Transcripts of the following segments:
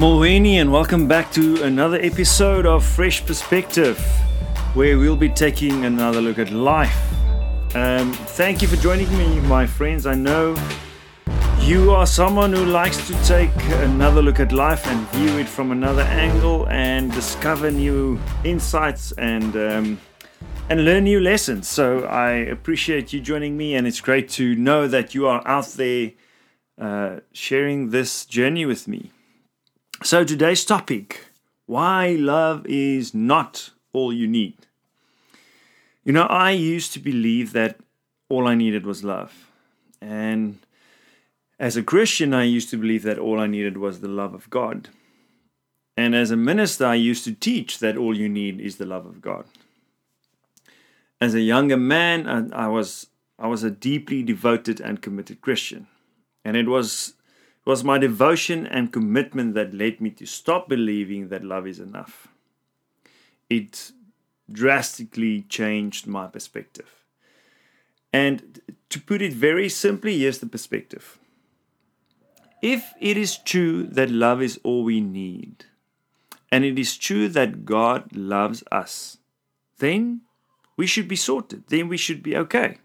Mulweni, and welcome back to another episode of Fresh Perspective, where we'll be taking another look at life. Um, thank you for joining me, my friends. I know you are someone who likes to take another look at life and view it from another angle and discover new insights and um, and learn new lessons. So I appreciate you joining me, and it's great to know that you are out there uh, sharing this journey with me. So, today's topic why love is not all you need. You know, I used to believe that all I needed was love. And as a Christian, I used to believe that all I needed was the love of God. And as a minister, I used to teach that all you need is the love of God. As a younger man, I, was I was a deeply devoted and committed Christian. And it was it was my devotion and commitment that led me to stop believing that love is enough. It drastically changed my perspective. And to put it very simply, here's the perspective. If it is true that love is all we need, and it is true that God loves us, then we should be sorted. Then we should be okay.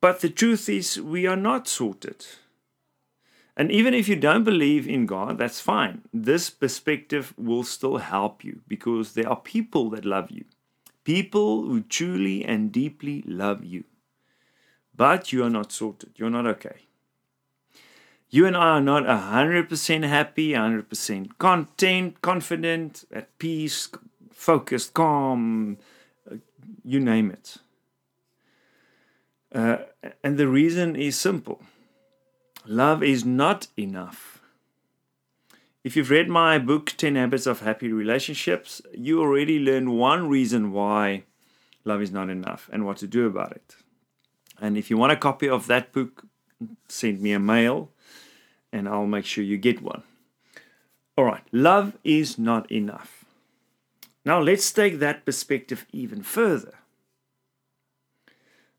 But the truth is, we are not sorted. And even if you don't believe in God, that's fine. This perspective will still help you because there are people that love you, people who truly and deeply love you. But you are not sorted, you're not okay. You and I are not 100% happy, 100% content, confident, at peace, focused, calm, you name it. Uh, and the reason is simple love is not enough. If you've read my book, 10 Habits of Happy Relationships, you already learned one reason why love is not enough and what to do about it. And if you want a copy of that book, send me a mail and I'll make sure you get one. All right, love is not enough. Now let's take that perspective even further.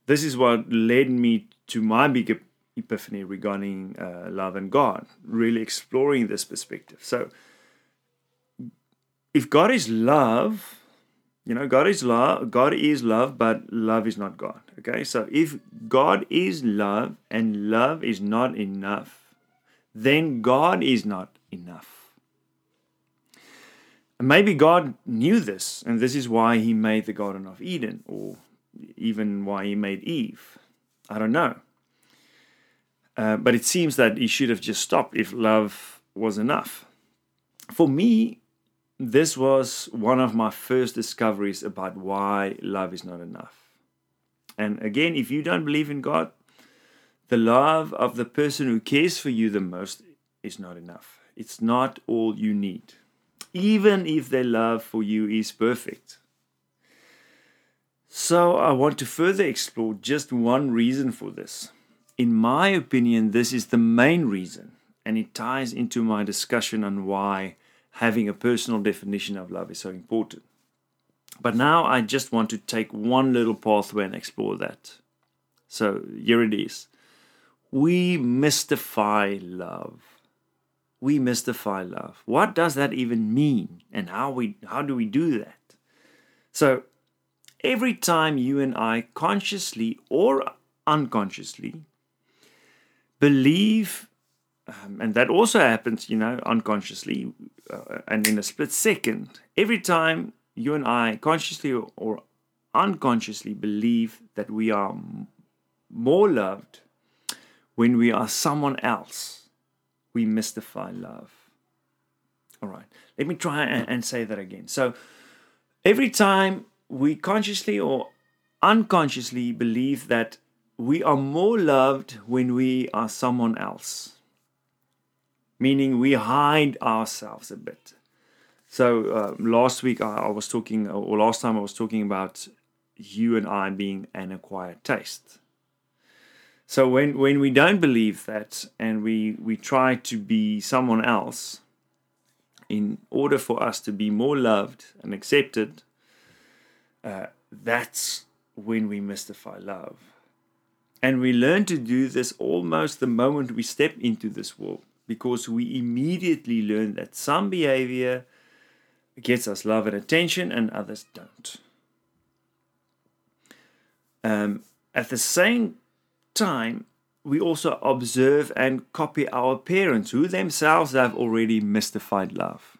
This is what led me to my big epiphany regarding uh, love and God, really exploring this perspective. So, if God is love, you know, God is love, God is love, but love is not God. Okay, so if God is love and love is not enough, then God is not enough. And maybe God knew this, and this is why He made the Garden of Eden, or even why He made Eve. I don't know. Uh, but it seems that he should have just stopped if love was enough. For me, this was one of my first discoveries about why love is not enough. And again, if you don't believe in God, the love of the person who cares for you the most is not enough. It's not all you need, even if their love for you is perfect. So, I want to further explore just one reason for this in my opinion, this is the main reason, and it ties into my discussion on why having a personal definition of love is so important. But now I just want to take one little pathway and explore that. So here it is. We mystify love. We mystify love. What does that even mean? And how we how do we do that? So every time you and I consciously or unconsciously believe, um, and that also happens, you know, unconsciously uh, and in a split second. Every time you and I consciously or unconsciously believe that we are m- more loved when we are someone else, we mystify love. All right, let me try and, and say that again. So, every time we consciously or unconsciously believe that we are more loved when we are someone else, meaning we hide ourselves a bit. So uh, last week I, I, was talking, or last time I was talking about you and I being an acquired taste. So when when we don't believe that and we we try to be someone else, in order for us to be more loved and accepted, uh, that's when we mystify love. And we learn to do this almost the moment we step into this world. because we immediately learn that some behavior gets us love and attention and others don't. Um, at the same time, we also observe and copy our parents who themselves have already mystified love.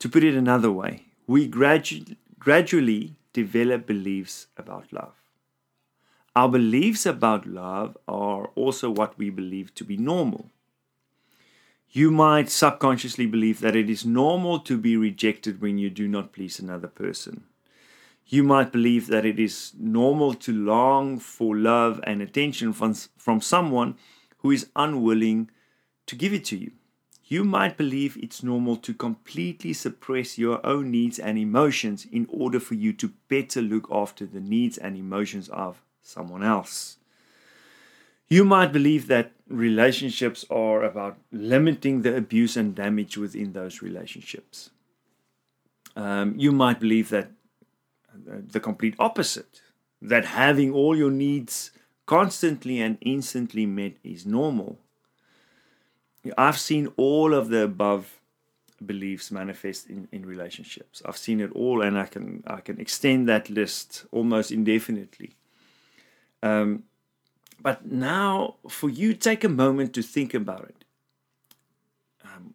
To put it another way, we gradu- gradually develop beliefs about love. Our beliefs about love are also what we believe to be normal. You might subconsciously believe that it is normal to be rejected when you do not please another person. You might believe that it is normal to long for love and attention from, from someone who is unwilling to give it to you. You might believe it's normal to completely suppress your own needs and emotions in order for you to better look after the needs and emotions of someone else. You might believe that relationships are about limiting the abuse and damage within those relationships. Um, you might believe that the complete opposite that having all your needs constantly and instantly met is normal. I've seen all of the above beliefs manifest in, in relationships. I've seen it all and I can I can extend that list almost indefinitely. Um, but now for you take a moment to think about it. Um,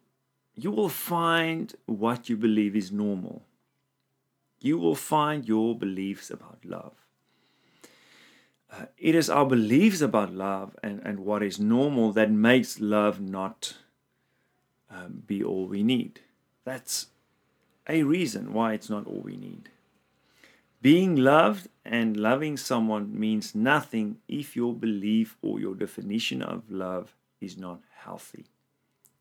you will find what you believe is normal you will find your beliefs about love. Uh, it is our beliefs about love and, and what is normal that makes love not um, be all we need. That's a reason why it's not all we need. Being loved and loving someone means nothing if your belief or your definition of love is not healthy.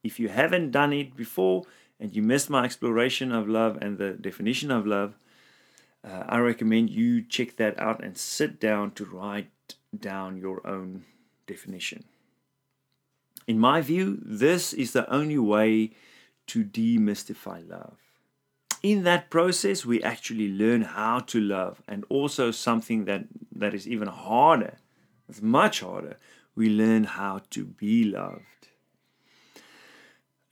If you haven't done it before and you missed my exploration of love and the definition of love, uh, I recommend you check that out and sit down to write down your own definition. In my view, this is the only way to demystify love. In that process, we actually learn how to love, and also something that, that is even harder, it's much harder, we learn how to be loved.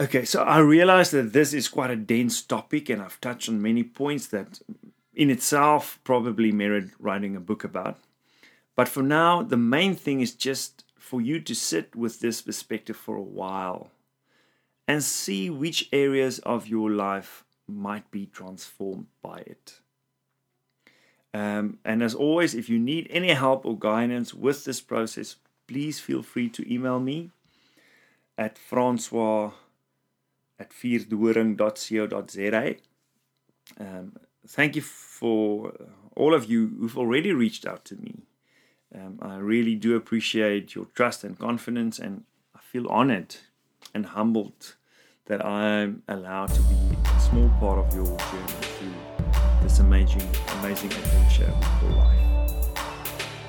Okay, so I realize that this is quite a dense topic, and I've touched on many points that in itself probably merit writing a book about. But for now, the main thing is just for you to sit with this perspective for a while and see which areas of your life might be transformed by it. Um, and as always, if you need any help or guidance with this process, please feel free to email me at francois at vierdoring.co.za. Um, thank you for all of you who've already reached out to me. Um, I really do appreciate your trust and confidence, and I feel honored and humbled that I'm allowed to be small part of your journey through this amazing, amazing adventure for life.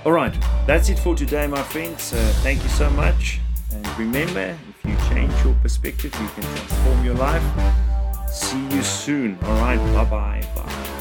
All right, that's it for today, my friends. Uh, thank you so much. And remember, if you change your perspective, you can transform your life. See you soon. All right, bye bye. Bye.